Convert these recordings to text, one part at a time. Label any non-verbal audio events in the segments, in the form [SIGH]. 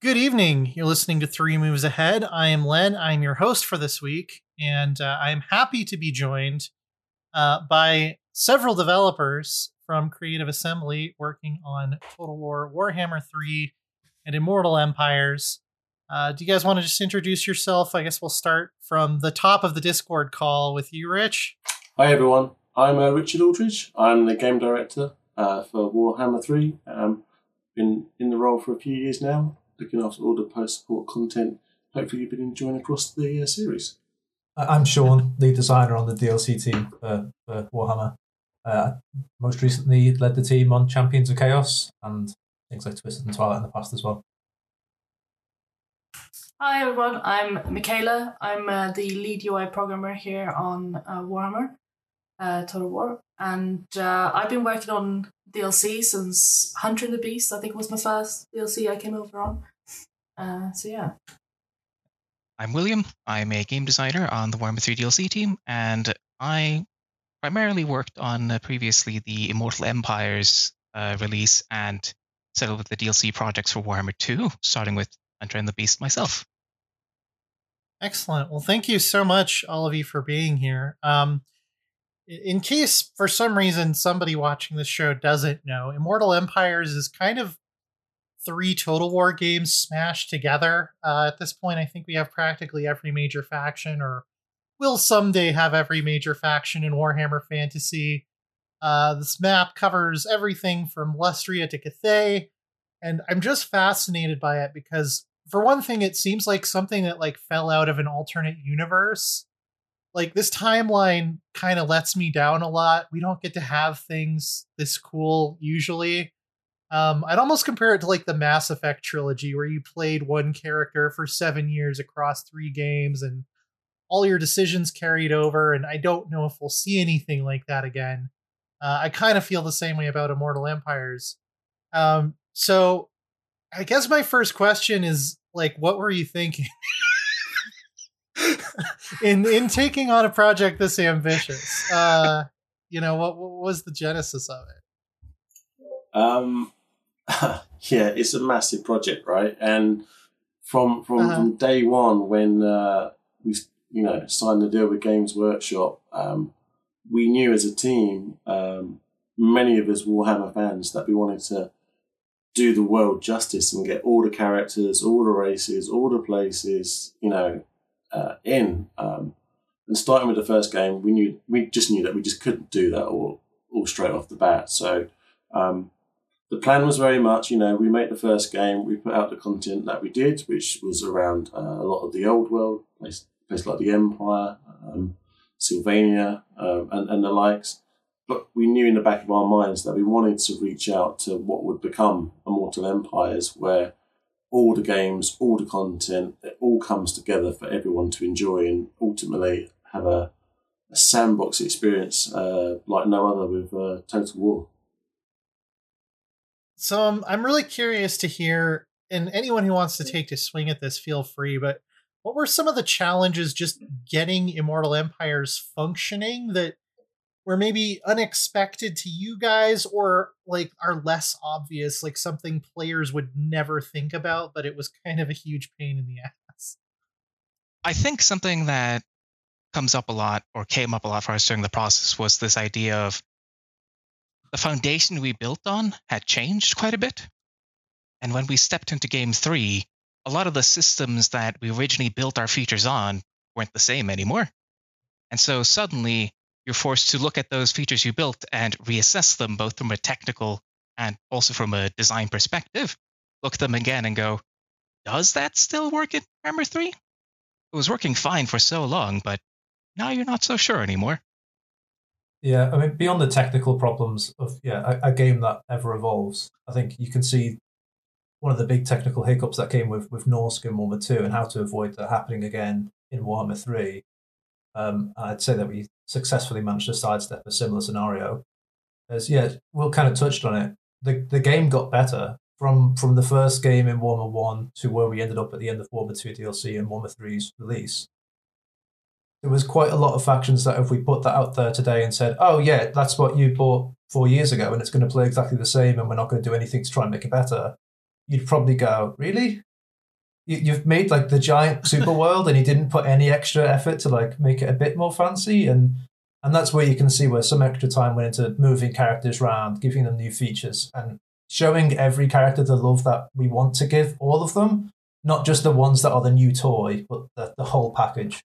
Good evening. You're listening to Three Moves Ahead. I am Len. I am your host for this week, and uh, I am happy to be joined uh, by several developers from Creative Assembly working on Total War, Warhammer 3, and Immortal Empires. Uh, do you guys want to just introduce yourself? I guess we'll start from the top of the Discord call with you, Rich. Hi, everyone. I'm uh, Richard Aldridge. I'm the game director uh, for Warhammer 3. Um, been in the role for a few years now looking after all the post support content. Hopefully, you've been enjoying across the uh, series. I'm Sean, lead designer on the DLC team for, for Warhammer. Uh, most recently, led the team on Champions of Chaos and things like Twisted and Twilight in the past as well. Hi everyone, I'm Michaela. I'm uh, the lead UI programmer here on uh, Warhammer uh, Total War, and uh, I've been working on DLC since Hunter and the Beast. I think was my first DLC I came over on. Uh, so yeah. I'm William. I'm a game designer on the Warhammer 3 DLC team, and I primarily worked on uh, previously the Immortal Empires uh, release and settled with the DLC projects for Warhammer 2, starting with Hunter and the Beast myself. Excellent. Well, thank you so much, all of you, for being here. Um, in case for some reason somebody watching this show doesn't know, Immortal Empires is kind of three Total War games smashed together. Uh, at this point, I think we have practically every major faction, or will someday have every major faction in Warhammer Fantasy. Uh, this map covers everything from Lustria to Cathay, and I'm just fascinated by it because, for one thing, it seems like something that like fell out of an alternate universe like this timeline kind of lets me down a lot. We don't get to have things this cool usually. Um, I'd almost compare it to like the Mass Effect trilogy, where you played one character for seven years across three games, and all your decisions carried over. And I don't know if we'll see anything like that again. Uh, I kind of feel the same way about Immortal Empires. Um, so I guess my first question is like, what were you thinking? [LAUGHS] in in taking on a project this ambitious uh you know what, what was the genesis of it um [LAUGHS] yeah it's a massive project right and from from, uh-huh. from day one when uh we you know signed the deal with games workshop um we knew as a team um many of us warhammer fans that we wanted to do the world justice and get all the characters all the races all the places you know uh, in. Um, and starting with the first game, we knew we just knew that we just couldn't do that all all straight off the bat. So um, the plan was very much, you know, we made the first game, we put out the content that we did, which was around uh, a lot of the old world, places place like the Empire, um, Sylvania, um, and, and the likes. But we knew in the back of our minds that we wanted to reach out to what would become Immortal Empires, where all the games, all the content, it all comes together for everyone to enjoy and ultimately have a, a sandbox experience uh, like no other with uh, Total War. So um, I'm really curious to hear, and anyone who wants to take a swing at this, feel free. But what were some of the challenges just getting Immortal Empires functioning that were maybe unexpected to you guys or like are less obvious like something players would never think about but it was kind of a huge pain in the [LAUGHS] ass. I think something that comes up a lot or came up a lot for us during the process was this idea of the foundation we built on had changed quite a bit. And when we stepped into game three a lot of the systems that we originally built our features on weren't the same anymore. And so suddenly you're forced to look at those features you built and reassess them both from a technical and also from a design perspective. Look at them again and go, does that still work in Hammer 3? It was working fine for so long, but now you're not so sure anymore. Yeah, I mean, beyond the technical problems of yeah a, a game that ever evolves, I think you can see one of the big technical hiccups that came with with Norsca in Warhammer 2 and how to avoid that happening again in Warhammer 3 um, I'd say that we successfully managed to sidestep a similar scenario. As yeah, Will kind of touched on it. The the game got better from from the first game in Warhammer One to where we ended up at the end of Warhammer Two DLC and Warhammer 3's release. There was quite a lot of factions that if we put that out there today and said, "Oh yeah, that's what you bought four years ago, and it's going to play exactly the same, and we're not going to do anything to try and make it better," you'd probably go, "Really?" You've made like the giant super world and you didn't put any extra effort to like make it a bit more fancy. And and that's where you can see where some extra time went into moving characters around giving them new features and showing every character the love that we want to give all of them not just the ones that are the new toy but the, the whole package.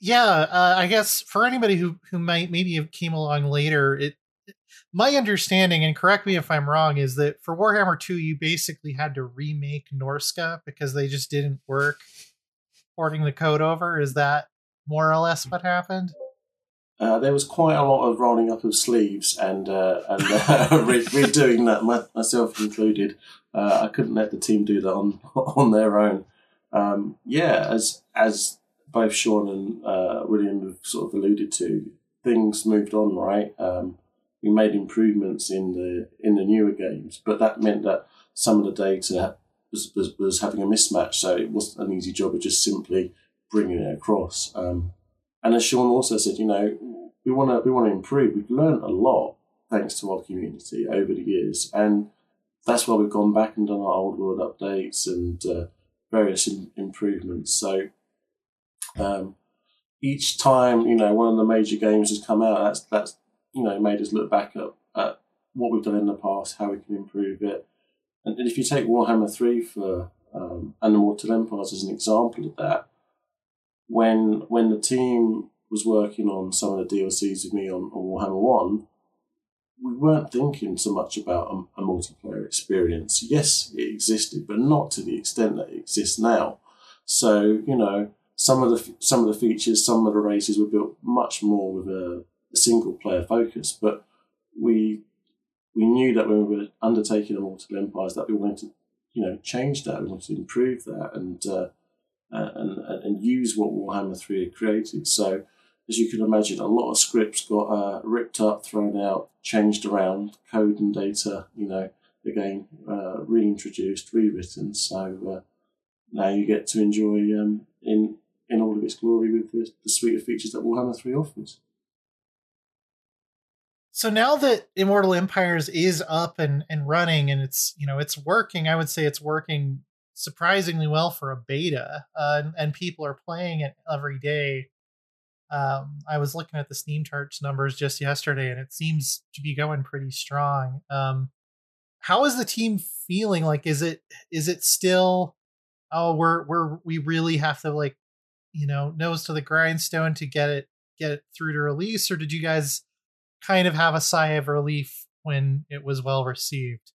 Yeah uh, i guess for anybody who who might maybe have came along later it my understanding, and correct me if I'm wrong, is that for Warhammer 2, you basically had to remake Norsca because they just didn't work porting the code over. Is that more or less what happened? Uh, there was quite a lot of rolling up of sleeves and uh, and uh, [LAUGHS] re- redoing that, my, myself included. Uh, I couldn't let the team do that on [LAUGHS] on their own. Um, yeah, as as both Sean and uh, William have sort of alluded to, things moved on, right? Um, we made improvements in the in the newer games, but that meant that some of the data was, was, was having a mismatch, so it wasn't an easy job of just simply bringing it across. Um, and as Sean also said, you know, we want to we want to improve. We've learned a lot thanks to our community over the years, and that's why we've gone back and done our old world updates and uh, various in, improvements. So um, each time, you know, one of the major games has come out, that's that's you know, made us look back at, at what we've done in the past, how we can improve it. And if you take Warhammer 3 for um, and Immortal Empires as an example of that, when when the team was working on some of the DLCs with me on, on Warhammer 1, we weren't thinking so much about a, a, multiplayer experience. Yes, it existed, but not to the extent that it exists now. So, you know, some of the some of the features, some of the races were built much more with a a single player focus. But we we knew that when we were undertaking Immortal Empires that we wanted to, you know, change that. We wanted to improve that and uh, and and use what Warhammer Three had created. So as you can imagine, a lot of scripts got uh, ripped up, thrown out, changed around, code and data, you know, again uh, reintroduced, rewritten. So uh, now you get to enjoy um, in in all of its glory with the, the suite of features that Warhammer Three offers. So now that Immortal Empires is up and, and running and it's you know it's working, I would say it's working surprisingly well for a beta, uh, and, and, people are playing it every day. Um, I was looking at the Steam charts numbers just yesterday, and it seems to be going pretty strong. Um, how is the team feeling? Like, is it is it still? Oh, we're we're we really have to like, you know, nose to the grindstone to get it get it through to release, or did you guys? Kind of have a sigh of relief when it was well received.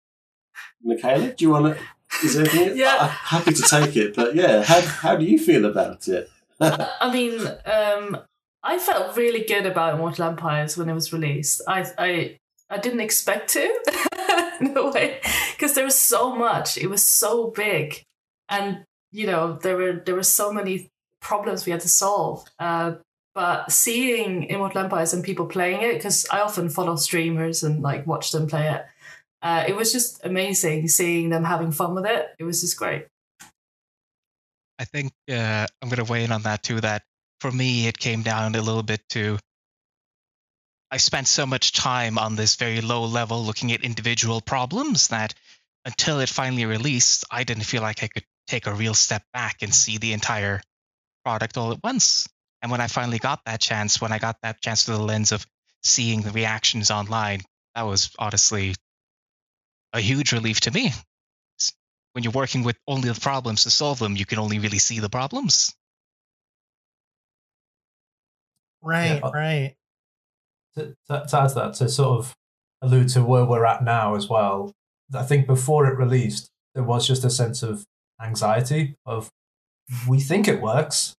Michaela, do you want to? Is there anything? [LAUGHS] yeah, I'm happy to take it, but yeah, how how do you feel about it? [LAUGHS] I mean, um, I felt really good about Immortal Empires when it was released. I I I didn't expect to, [LAUGHS] in a way, because there was so much. It was so big, and you know there were there were so many problems we had to solve. Uh, but seeing Immortal Empires and people playing it, because I often follow streamers and like watch them play it, uh, it was just amazing seeing them having fun with it. It was just great. I think uh, I'm going to weigh in on that too. That for me, it came down a little bit to I spent so much time on this very low level looking at individual problems that until it finally released, I didn't feel like I could take a real step back and see the entire product all at once. And when I finally got that chance, when I got that chance through the lens of seeing the reactions online, that was honestly a huge relief to me. When you're working with only the problems to solve them, you can only really see the problems. Right, yeah, uh, right. To, to, to add to that, to sort of allude to where we're at now as well, I think before it released, there was just a sense of anxiety of we think it works,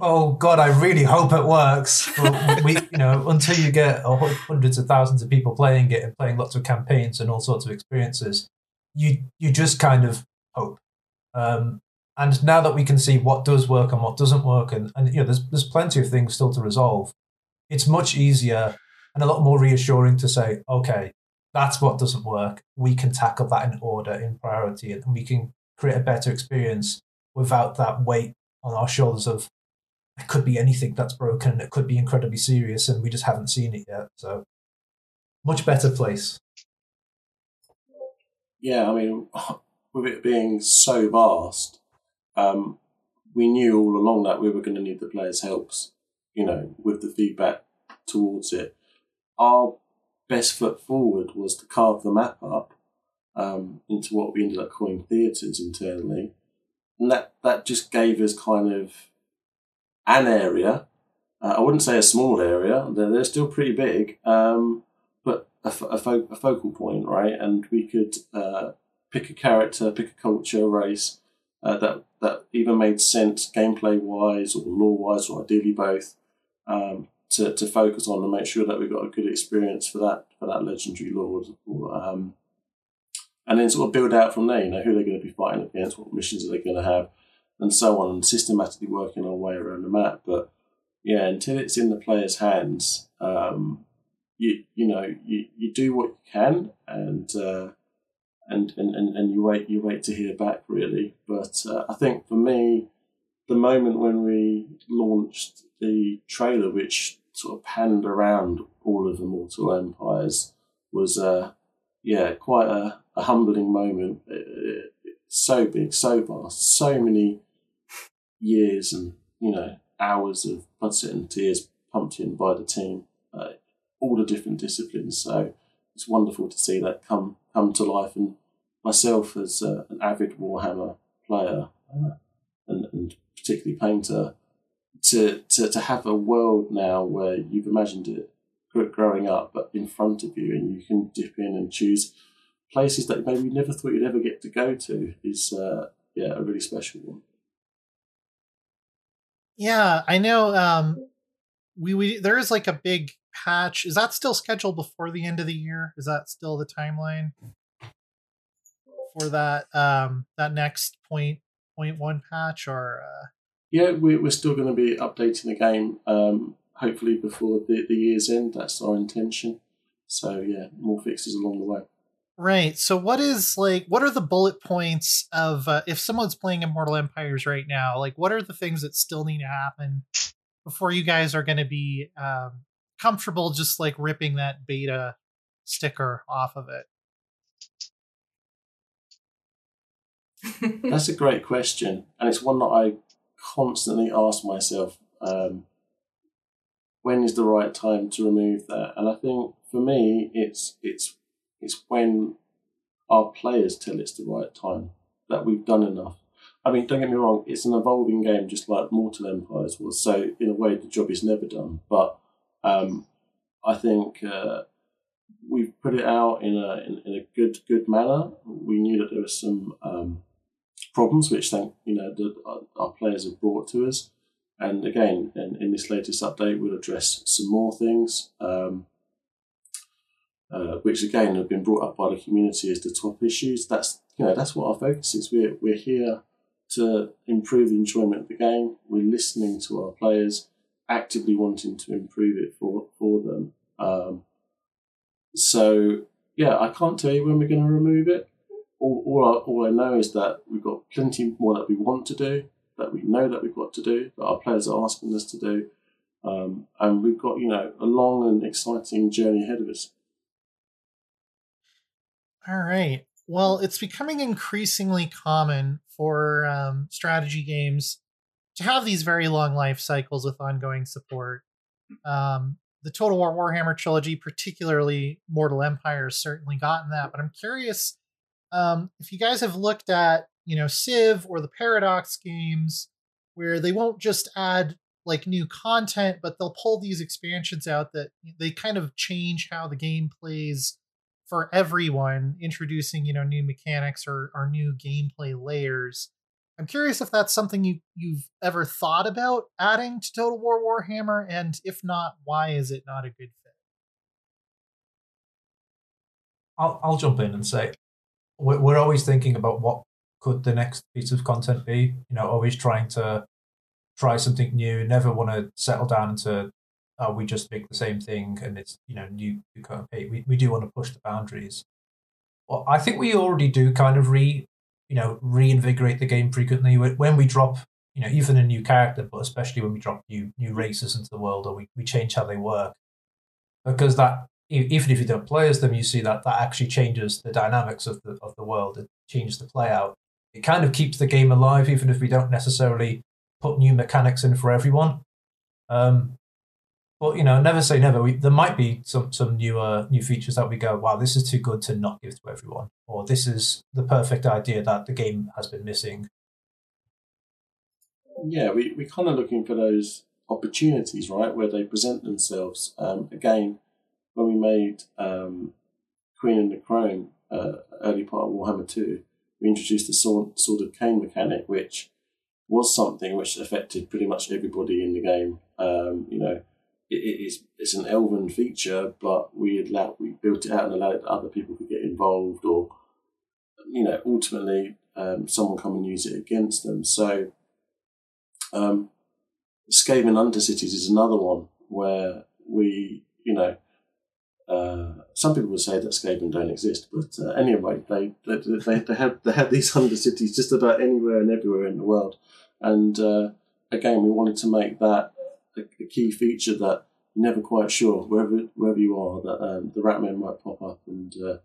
oh God, I really hope it works. we, you know, until you get hundreds of thousands of people playing it and playing lots of campaigns and all sorts of experiences, you you just kind of hope. Um, and now that we can see what does work and what doesn't work, and, and you know, there's there's plenty of things still to resolve. It's much easier and a lot more reassuring to say, okay, that's what doesn't work. We can tackle that in order, in priority, and we can create a better experience without that weight on our shoulders of it could be anything that's broken. It could be incredibly serious, and we just haven't seen it yet. So, much better place. Yeah, I mean, [LAUGHS] with it being so vast, um, we knew all along that we were going to need the players' helps, you know, with the feedback towards it. Our best foot forward was to carve the map up um, into what we ended up calling theatres internally. And that, that just gave us kind of an area. Uh, I wouldn't say a small area, they're, they're still pretty big, um, but a, a, fo- a, focal point, right? And we could uh, pick a character, pick a culture, race uh, that, that either made sense gameplay wise or lore wise, or ideally both. Um, to, to focus on and make sure that we've got a good experience for that for that legendary lord. Um, and then sort of build out from there. You know who they're going to be fighting against, what missions are they going to have, and so on, and systematically working our way around the map. But yeah, until it's in the player's hands, um, you you know you, you do what you can, and, uh, and and and and you wait you wait to hear back really. But uh, I think for me, the moment when we launched the trailer, which sort of panned around all of the Mortal Empires, was uh, yeah quite a a humbling moment. It, it, so big, so vast, so many years and you know hours of blood, sweat, and tears pumped in by the team, uh, all the different disciplines. So it's wonderful to see that come come to life. And myself, as uh, an avid Warhammer player uh, and, and particularly painter, to, to to have a world now where you've imagined it growing up, but in front of you, and you can dip in and choose places that maybe you never thought you'd ever get to go to is uh, yeah a really special one. Yeah, I know. Um, we we there is like a big patch. Is that still scheduled before the end of the year? Is that still the timeline for that um that next point point one patch or? Uh... Yeah, we, we're still going to be updating the game. Um, hopefully before the, the year's end. That's our intention. So yeah, more fixes along the way. Right. So, what is like? What are the bullet points of uh, if someone's playing Immortal Empires right now? Like, what are the things that still need to happen before you guys are going to be um, comfortable just like ripping that beta sticker off of it? That's a great question, and it's one that I constantly ask myself. Um, when is the right time to remove that? And I think for me, it's it's it's when our players tell it's the right time that we've done enough. I mean, don't get me wrong, it's an evolving game just like Mortal Empires was. So, in a way, the job is never done. But um, I think uh, we've put it out in a, in, in, a good good manner. We knew that there were some um, problems, which thank you know the, our, players have brought to us. And again, in, in this latest update, we'll address some more things. Um, uh, which again have been brought up by the community as the top issues. That's you know that's what our focus is. We're we're here to improve the enjoyment of the game. We're listening to our players, actively wanting to improve it for for them. Um, so yeah, I can't tell you when we're going to remove it. All all I, all I know is that we've got plenty more that we want to do, that we know that we've got to do, that our players are asking us to do. Um, and we've got, you know, a long and exciting journey ahead of us. All right. Well, it's becoming increasingly common for um, strategy games to have these very long life cycles with ongoing support. Um, the Total War Warhammer trilogy, particularly Mortal Empire, has certainly gotten that. But I'm curious um, if you guys have looked at, you know, Civ or the Paradox games, where they won't just add like new content, but they'll pull these expansions out that they kind of change how the game plays for everyone, introducing you know new mechanics or, or new gameplay layers. I'm curious if that's something you you've ever thought about adding to Total War Warhammer, and if not, why is it not a good fit? I'll I'll jump in and say we're, we're always thinking about what could the next piece of content be. You know, always trying to try something new. Never want to settle down into uh, we just make the same thing and it's you know new, new campaign. We we do want to push the boundaries. Well, I think we already do kind of re you know reinvigorate the game frequently when we drop you know even a new character, but especially when we drop new new races into the world or we, we change how they work because that even if you don't play as them, you see that that actually changes the dynamics of the of the world. It changes the play out. It kind of keeps the game alive, even if we don't necessarily put new mechanics in for everyone. Um, but you know, never say never. We, there might be some some newer new features that we go, wow, this is too good to not give to everyone, or this is the perfect idea that the game has been missing. Yeah, we we kind of looking for those opportunities, right, where they present themselves. Um, again, when we made um, Queen and the Crone, uh, early part of Warhammer 2, we introduced the sword, sword of Khaine mechanic, which was something which affected pretty much everybody in the game. Um, you know, it, is it's an elven feature, but we we built it out and allowed other people to get involved, or you know, ultimately um, someone come and use it against them. So, um, Skaven Undercities is another one where we, you know, uh, some people would say that Skaven don't exist, but uh, anyway, they they, they they have they have these undercities just about anywhere and everywhere in the world, and uh, again, we wanted to make that a, a, key feature that you're never quite sure wherever wherever you are that um, the ratmen might pop up and uh,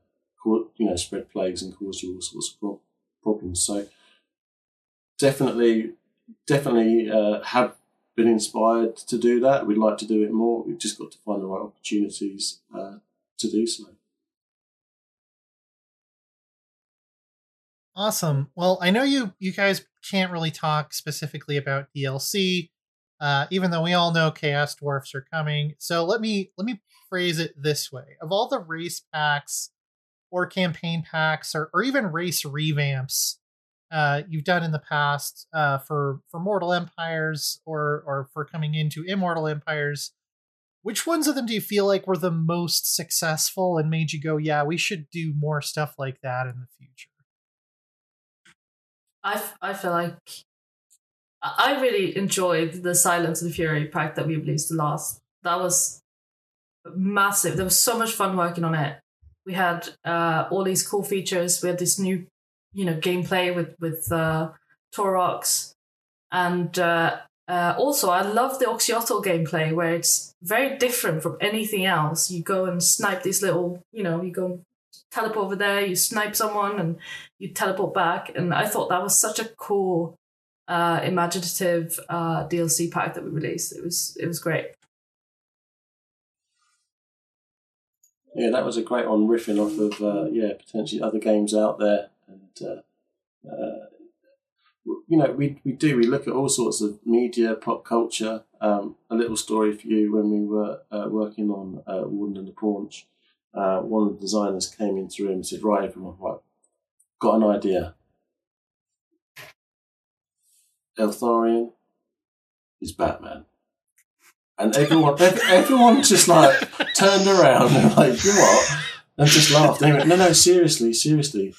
cause, you know spread plagues and cause you all sorts of pro- problems. So definitely, definitely uh, have been inspired to do that. We'd like to do it more. We've just got to find the right opportunities uh, to do so. Awesome. Well, I know you you guys can't really talk specifically about DLC, uh, even though we all know Chaos Dwarfs are coming. So let me let me phrase it this way: of all the race packs or campaign packs or, or even race revamps uh, you've done in the past uh, for for Mortal Empires or or for coming into Immortal Empires. Which ones of them do you feel like were the most successful and made you go, "Yeah, we should do more stuff like that in the future"? I, I feel like I really enjoyed the Silence and Fury pack that we released last. That was massive. There was so much fun working on it. We had uh, all these cool features. We had this new you know gameplay with with uh, Taurox, and uh, uh, also I love the Oxyotl gameplay where it's very different from anything else. You go and snipe these little, you know, you go teleport over there, you snipe someone, and you teleport back. And I thought that was such a cool, uh, imaginative uh, DLC pack that we released. It was it was great. Yeah, that was a great one, riffing off of uh, yeah potentially other games out there and uh, uh, you know we we do we look at all sorts of media, pop culture. Um, a little story for you when we were uh, working on Warden and the Paunch. One of the designers came into room and said, "Right, everyone, right, got an idea. Eltharion is Batman." And everyone, everyone just like turned around and like, you know what? And just laughed. And went, no, no, seriously, seriously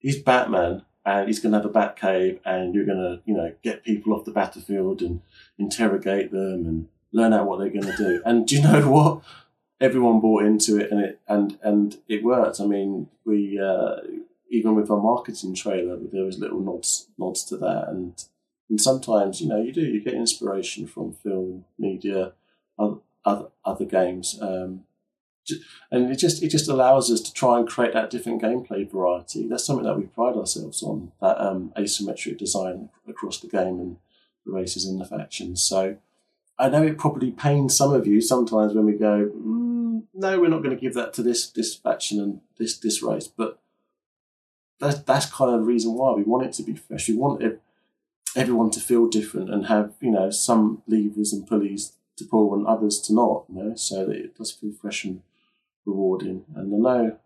he's Batman and he's going to have a bat cave and you're going to, you know, get people off the battlefield and interrogate them and learn out what they're going to do. And do you know what? Everyone bought into it and it and and it worked. I mean, we uh, even with our marketing trailer, there was little nods nods to that. And and sometimes, you know, you do you get inspiration from film, media, other other, games. Um, and it just it just allows us to try and create that different gameplay variety. That's something that we pride ourselves on that um, asymmetric design across the game and the races and the factions. So I know it probably pains some of you sometimes when we go, mm, no, we're not going to give that to this this faction and this this race, but that's that's kind of the reason why we want it to be fresh. We want it, everyone to feel different and have you know some levers and pulleys to pull and others to not, you know, so that it does feel fresh and rewarding. And I know,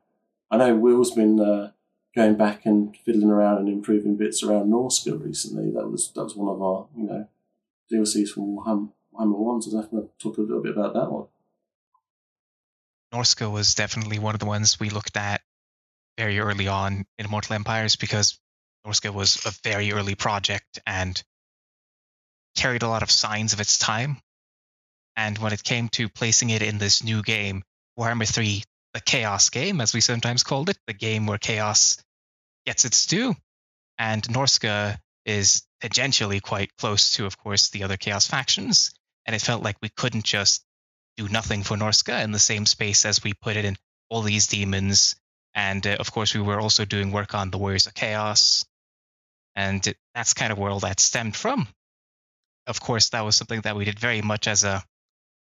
I know Will's been uh, going back and fiddling around and improving bits around Norsca recently. That was that was one of our you know DLCs from Warhammer, One. So definitely talk a little bit about that one. Norsca was definitely one of the ones we looked at very early on in Immortal Empires because Norsca was a very early project and carried a lot of signs of its time. And when it came to placing it in this new game, Warhammer 3, the Chaos game, as we sometimes called it, the game where Chaos gets its due. And Norsca is tangentially quite close to, of course, the other Chaos factions. And it felt like we couldn't just do nothing for Norsca in the same space as we put it in all these demons. And uh, of course, we were also doing work on the Warriors of Chaos. And that's kind of where all that stemmed from. Of course, that was something that we did very much as a.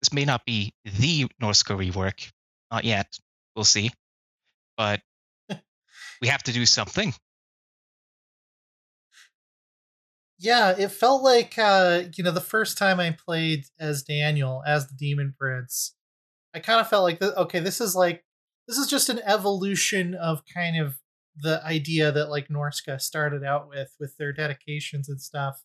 This may not be the Norsca rework, not yet. We'll see. But we have to do something. Yeah, it felt like uh, you know the first time I played as Daniel as the Demon Prince, I kind of felt like okay, this is like this is just an evolution of kind of the idea that like Norsca started out with with their dedications and stuff.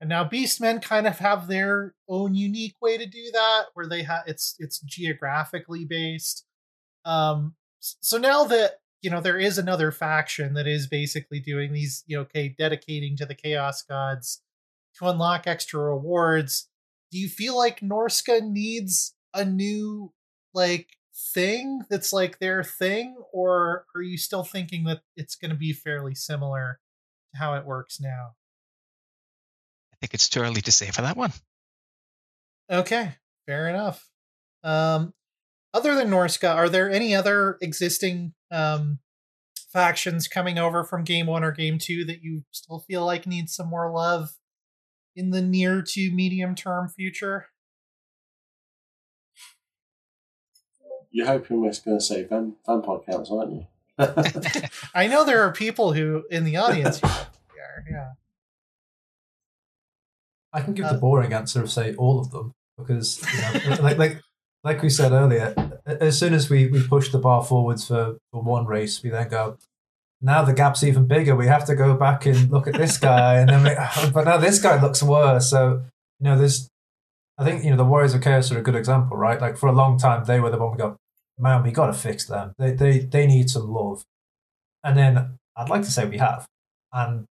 And now Beastmen kind of have their own unique way to do that where they have it's it's geographically based. Um so now that you know there is another faction that is basically doing these you know okay dedicating to the chaos gods to unlock extra rewards do you feel like Norsca needs a new like thing that's like their thing or are you still thinking that it's going to be fairly similar to how it works now? I think it's too early to say for that one. Okay fair enough. Um other than Norsca, are there any other existing um, factions coming over from game one or game two that you still feel like need some more love in the near to medium term future? You're hoping we're going to say vamp- vampire counts, aren't you? [LAUGHS] I know there are people who in the audience who are, yeah. I can give uh, the boring answer of say all of them because you know, [LAUGHS] like like like we said earlier, as soon as we, we push the bar forwards for, for one race, we then go, now the gap's even bigger. We have to go back and look at this guy, and then we, [LAUGHS] but now this guy looks worse. So you know, there's, I think you know the Warriors of Chaos are a good example, right? Like for a long time, they were the one we go, man, we got to fix them. They they they need some love, and then I'd like to say we have, and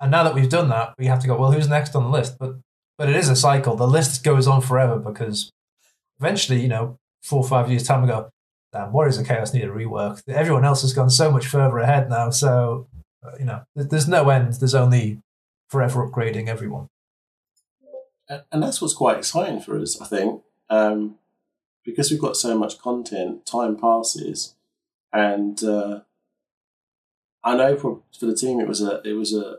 and now that we've done that, we have to go. Well, who's next on the list? But but it is a cycle. The list goes on forever because eventually, you know, four or five years time ago, damn, Warriors of Chaos need a rework. Everyone else has gone so much further ahead now. So, uh, you know, there's no end. There's only forever upgrading everyone. And that's what's quite exciting for us, I think, um, because we've got so much content. Time passes, and uh, I know for, for the team it was a it was a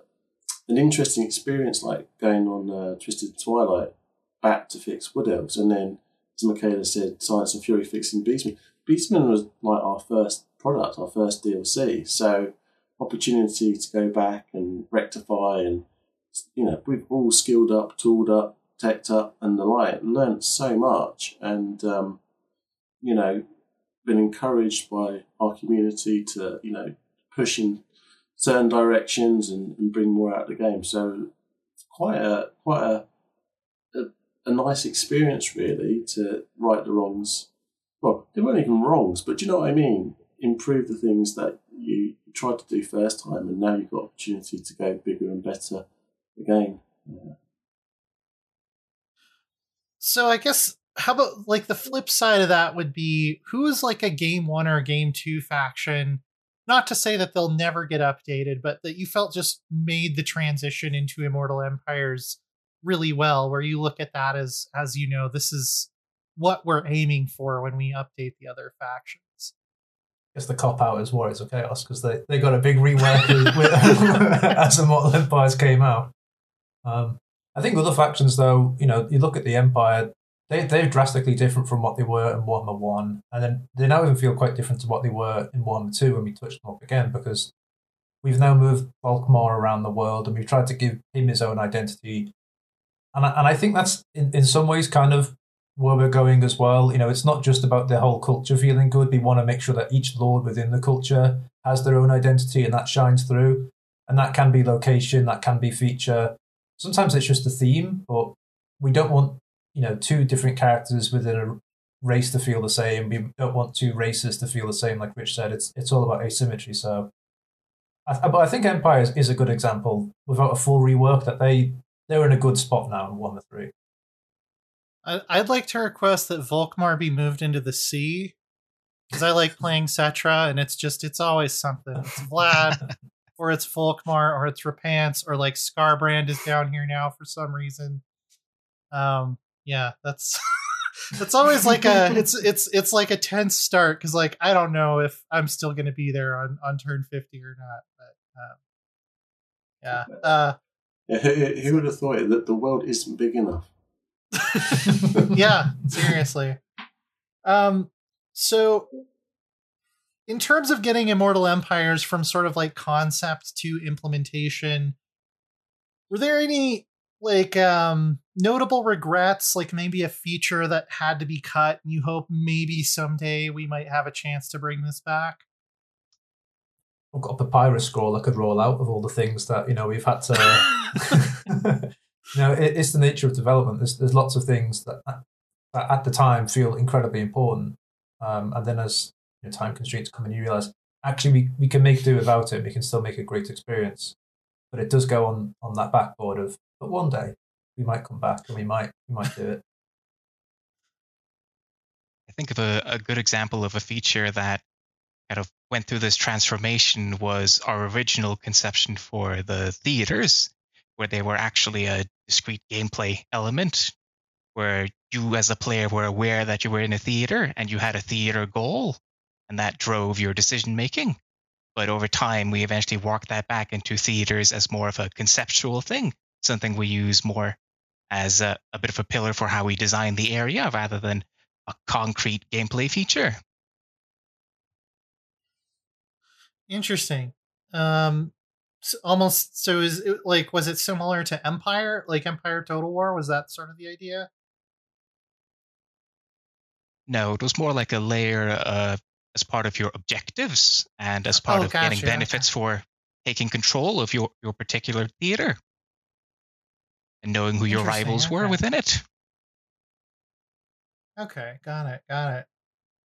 an interesting experience, like going on uh, Twisted Twilight back to fix Wood Elves, and then as Michaela said, Silence and Fury fixing Beastmen. Beastmen was like our first product, our first DLC. So opportunity to go back and rectify and you know, we've all skilled up, tooled up, teched and the like, learned so much and um, you know, been encouraged by our community to, you know, push in certain directions and, and bring more out of the game. So quite a quite a a nice experience, really, to right the wrongs. Well, they weren't even wrongs, but do you know what I mean? Improve the things that you tried to do first time, and now you've got opportunity to go bigger and better again. Yeah. So I guess how about like the flip side of that would be who is like a game one or a game two faction? Not to say that they'll never get updated but that you felt just made the transition into immortal empires really well where you look at that as as you know this is what we're aiming for when we update the other factions. I guess the cop out is warriors of chaos because they, they got a big rework [LAUGHS] as immortal empires came out. Um, i think other factions though you know you look at the empire they, they're drastically different from what they were in Warhammer 1 and then they now even feel quite different to what they were in Warhammer 2 when we touched them up again because we've now moved Volkmar around the world and we've tried to give him his own identity and I, and I think that's in, in some ways kind of where we're going as well. You know, it's not just about the whole culture feeling good. We want to make sure that each lord within the culture has their own identity and that shines through. And that can be location, that can be feature. Sometimes it's just a theme, but we don't want, you know, two different characters within a race to feel the same. We don't want two races to feel the same, like Rich said. It's it's all about asymmetry. So, I, but I think Empire is, is a good example without a full rework that they they're in a good spot now in one to three. I'd like to request that Volkmar be moved into the sea because I like playing Settra, and it's just it's always something. It's Vlad, [LAUGHS] or it's Volkmar, or it's Repanse, or like Skarbrand is down here now for some reason. Um, yeah, that's [LAUGHS] it's always like a it's [LAUGHS] it's it's like a tense start because like I don't know if I'm still going to be there on on turn fifty or not. But um, yeah, uh, yeah, who, who would have thought that the world isn't big enough? [LAUGHS] yeah, seriously. Um, so in terms of getting Immortal Empires from sort of like concept to implementation, were there any like um notable regrets like maybe a feature that had to be cut and you hope maybe someday we might have a chance to bring this back? I've got a papyrus scroll i could roll out of all the things that you know we've had to [LAUGHS] [LAUGHS] you know it, it's the nature of development. There's, there's lots of things that, that at the time feel incredibly important um, and then as know, time constraints come and you realize actually we, we can make do without it. We can still make a great experience. But it does go on on that backboard of but one day we might come back and we might we might do it. I think of a, a good example of a feature that kind of went through this transformation was our original conception for the theaters, where they were actually a discrete gameplay element, where you as a player were aware that you were in a theater and you had a theater goal, and that drove your decision making. But over time, we eventually walked that back into theaters as more of a conceptual thing, something we use more as a, a bit of a pillar for how we design the area rather than a concrete gameplay feature. Interesting. Um, almost so is it like was it similar to Empire, like Empire Total War? Was that sort of the idea? No, it was more like a layer uh, as part of your objectives and as part Oh, of getting gotcha, benefits for taking control of your, your particular theater and knowing who your rivals were within it. Okay, got it, got it.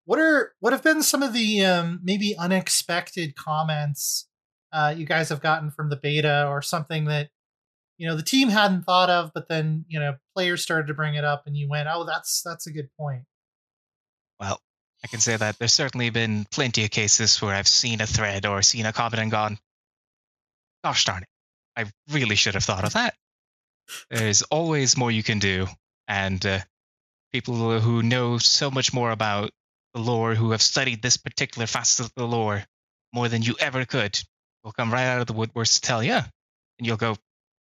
What are what have been some of the um, maybe unexpected comments uh, you guys have gotten from the beta, or something that you know the team hadn't thought of, but then you know players started to bring it up, and you went, "Oh, that's that's a good point." Well, I can say that there's certainly been plenty of cases where I've seen a thread or seen a comment and gone, gosh darn it, I really should have thought of that. There's always more you can do. And uh, people who know so much more about the lore, who have studied this particular facet of the lore more than you ever could, will come right out of the woodworks to tell you. And you'll go,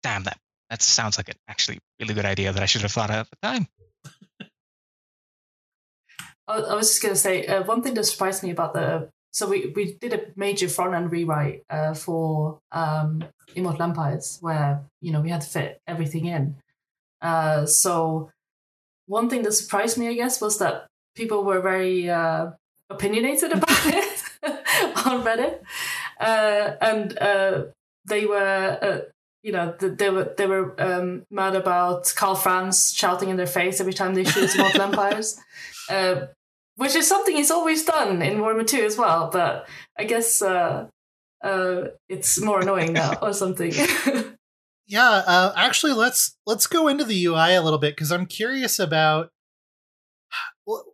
damn, that, that sounds like an actually really good idea that I should have thought of at the time. I I was just going to say uh, one thing that surprised me about the so we, we did a major front end rewrite uh, for um, Immortal Empires where you know we had to fit everything in. Uh, so one thing that surprised me, I guess, was that people were very uh, opinionated [LAUGHS] about it [LAUGHS] on Reddit, uh, and uh, they were. Uh, you know, they were they were um, mad about Karl Franz shouting in their face every time they shoot [LAUGHS] Immortal Empires. Uh, which is something he's always done in Warhammer 2 as well, but I guess uh, uh, it's more annoying now or [LAUGHS] something. [LAUGHS] Yeah, uh, actually, let's let's go into the UI a little bit because I'm curious about what,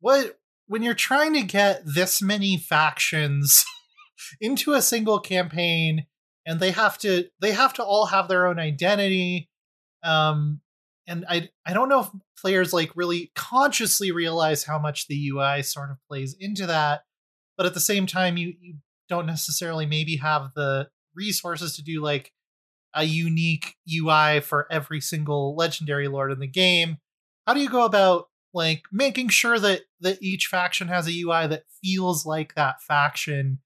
what when you're trying to get this many factions [LAUGHS] into a single campaign, and they have to they have to all have their own identity. Um, and I I don't know if players like really consciously realize how much the UI sort of plays into that, but at the same time, you you don't necessarily maybe have the resources to do like a unique UI for every single legendary lord in the game. How do you go about like making sure that that each faction has a UI that feels like that faction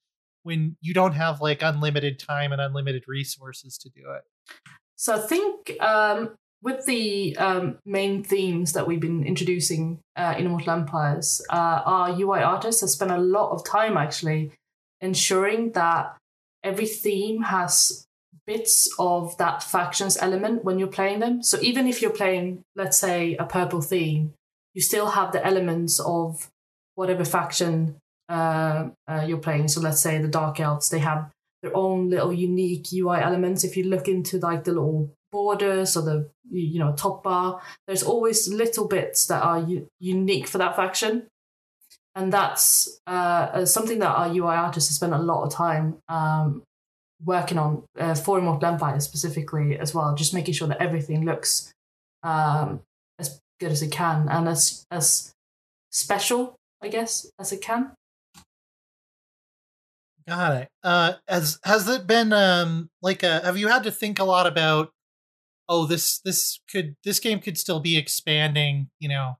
when you don't have like unlimited time and unlimited resources to do it? so I think um, with the um, main themes that we've been introducing uh, in Immortal Empires, uh, our UI artists have spent a lot of time actually ensuring that every theme has bits of that faction's element when you're playing them. So even if you're playing, let's say, a purple theme, you still have the elements of whatever faction uh, uh, you're playing. So let's say the Dark Elves, they have their own little unique UI elements. If you look into like the little borders or the you know top bar, there's always little bits that are u- unique for that faction. And that's uh, uh, something that our UI artists have spent a lot of time um, working on uh, for Immortal Empire specifically as well, just making sure that everything looks um, as good as it can and as as special, I guess, as it can. Got it. Uh, has has it been um like a, have you had to think a lot about oh this this could this game could still be expanding you know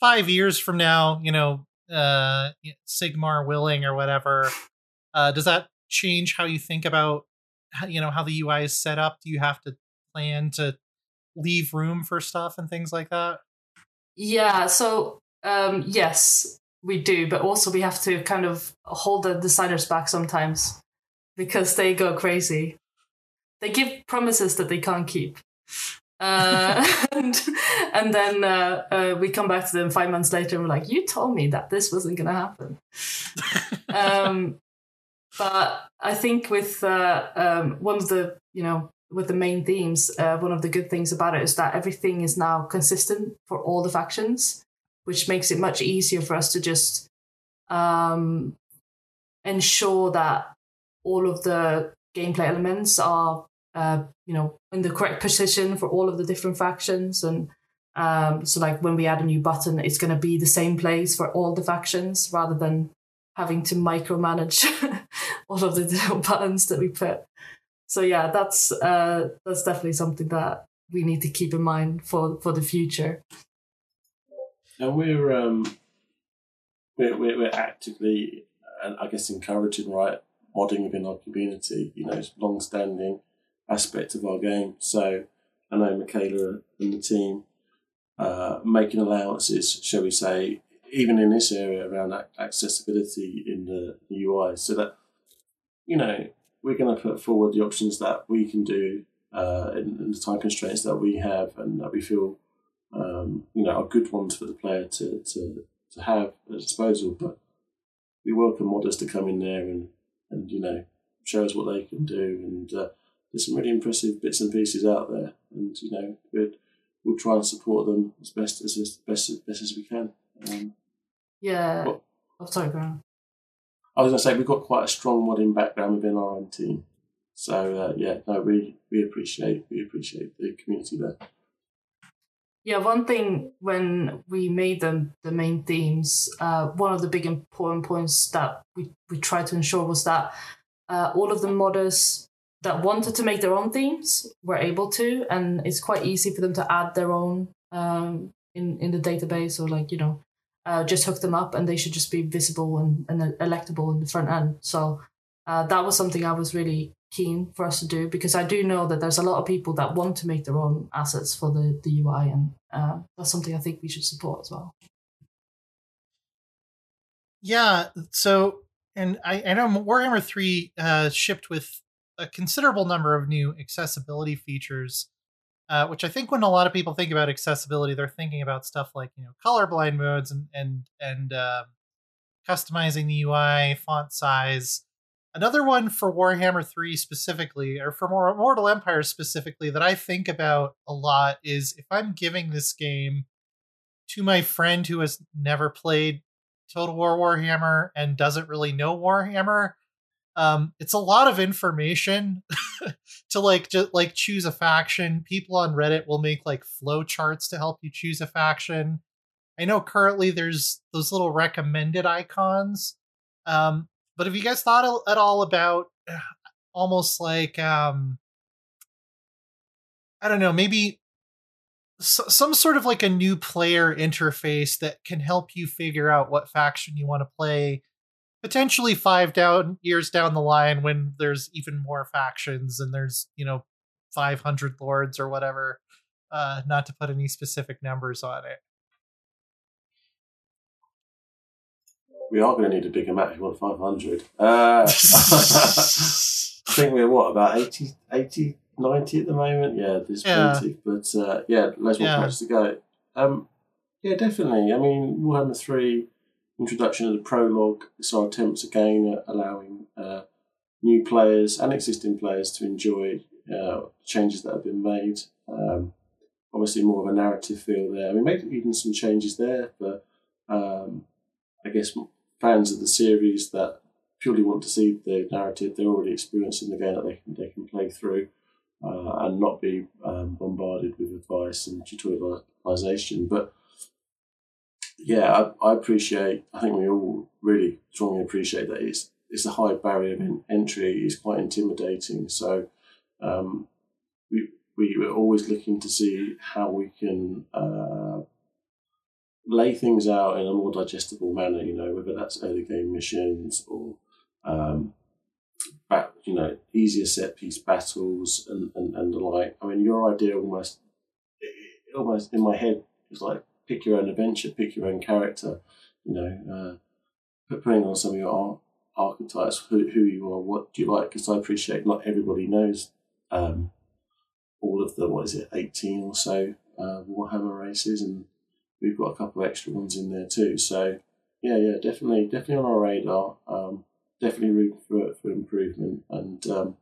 five years from now you know uh Sigmar willing or whatever. Uh does that change how you think about you know how the UI is set up? Do you have to plan to leave room for stuff and things like that? Yeah so um yes we do, but also we have to kind of hold the designers back sometimes because they go crazy. They give promises that they can't keep. Uh, [LAUGHS] and and then uh, uh, we come back to them five months later and we're like, you told me that this wasn't going to happen. [LAUGHS] um, but I think with uh, um, one of the, you know, with the main themes, uh, one of the good things about it is that everything is now consistent for all the factions which makes it much easier for us to just um, ensure that all of the gameplay elements are uh, you know in the correct position for all of the different factions and um, so like when we add a new button it's going to be the same place for all the factions rather than having to micromanage [LAUGHS] all of the different [LAUGHS] buttons that we put so yeah that's uh, that's definitely something that we need to keep in mind for for the future and we're um, we're, we're, we're actively, and I guess, encouraging right modding within our community. You know, it's long-standing aspect of our game. So I know Michaela and the team uh, making allowances, shall we say, even in this area around accessibility in the, UI, so that you know we're going to put forward the options that we can do uh, in, in the time constraints that we have and that we feel um, you know, are good ones for the player to, to, to have at disposal. But we welcome modders to come in there and, and you know, show us what they can do. And uh, there's some really impressive bits and pieces out there. And, you know, we'll, we'll try and support them as best as, as best, as best as we can. Um, yeah. Well, oh, sorry, Graham. I was going to say, we've got quite a strong modding background within our own team. So, uh, yeah, no, we, we appreciate we appreciate the community there. Yeah, one thing when we made them the main themes, uh, one of the big important points that we, we tried to ensure was that uh, all of the modders that wanted to make their own themes were able to, and it's quite easy for them to add their own um, in in the database or like you know uh, just hook them up and they should just be visible and, and electable in the front end. So uh, that was something I was really keen for us to do because I do know that there's a lot of people that want to make their own assets for the, the UI, and uh, that's something I think we should support as well. Yeah. So, and I, I know Warhammer 3 uh, shipped with a considerable number of new accessibility features. Uh, which I think when a lot of people think about accessibility, they're thinking about stuff like you know colorblind modes and and and uh, customizing the UI, font size, Another one for Warhammer 3 specifically, or for more Mortal Empire specifically, that I think about a lot is if I'm giving this game to my friend who has never played Total War Warhammer and doesn't really know Warhammer, um, it's a lot of information [LAUGHS] to like just like choose a faction. People on Reddit will make like flow charts to help you choose a faction. I know currently there's those little recommended icons. Um, but have you guys thought at all about [SIGHS] almost like um I don't know, maybe some sort of like a new player interface that can help you figure out what faction you want to play potentially 5 down years down the line when there's even more factions and there's, you know, 500 lords or whatever. Uh not to put any specific numbers on it. we are going to need a bigger map if you want 500. Uh, [LAUGHS] I think we're what about 80, 80, 90 at the moment. Yeah, there's yeah. plenty, but uh, yeah, loads more yeah. to go. Um, yeah, definitely. I mean, Warhammer Three introduction of the prologue. Our attempts again at allowing uh, new players and existing players to enjoy uh, changes that have been made. Um, obviously, more of a narrative feel there. We made even some changes there, but um, I guess fans of the series that purely want to see the narrative they're already experiencing the game that they can they can play through. uh, and not be um, bombarded with advice and tutorialization. But yeah, I, I, appreciate. I think we all really strongly appreciate that it's it's a high barrier of entry. It's quite intimidating. So um, we we were always looking to see how we can uh, lay things out in a more digestible manner. You know, whether that's early game missions or um, you know, easier set piece battles and, and, and the like. I mean, your idea almost, almost in my head was like pick your own adventure, pick your own character. You know, uh, putting on some of your archetypes, who, who you are, what do you like? Because I appreciate not everybody knows um, all of the what is it, eighteen or so uh, Warhammer races, and we've got a couple of extra ones in there too. So yeah, yeah, definitely, definitely on our radar. Um, definitely room for for improvement, and um,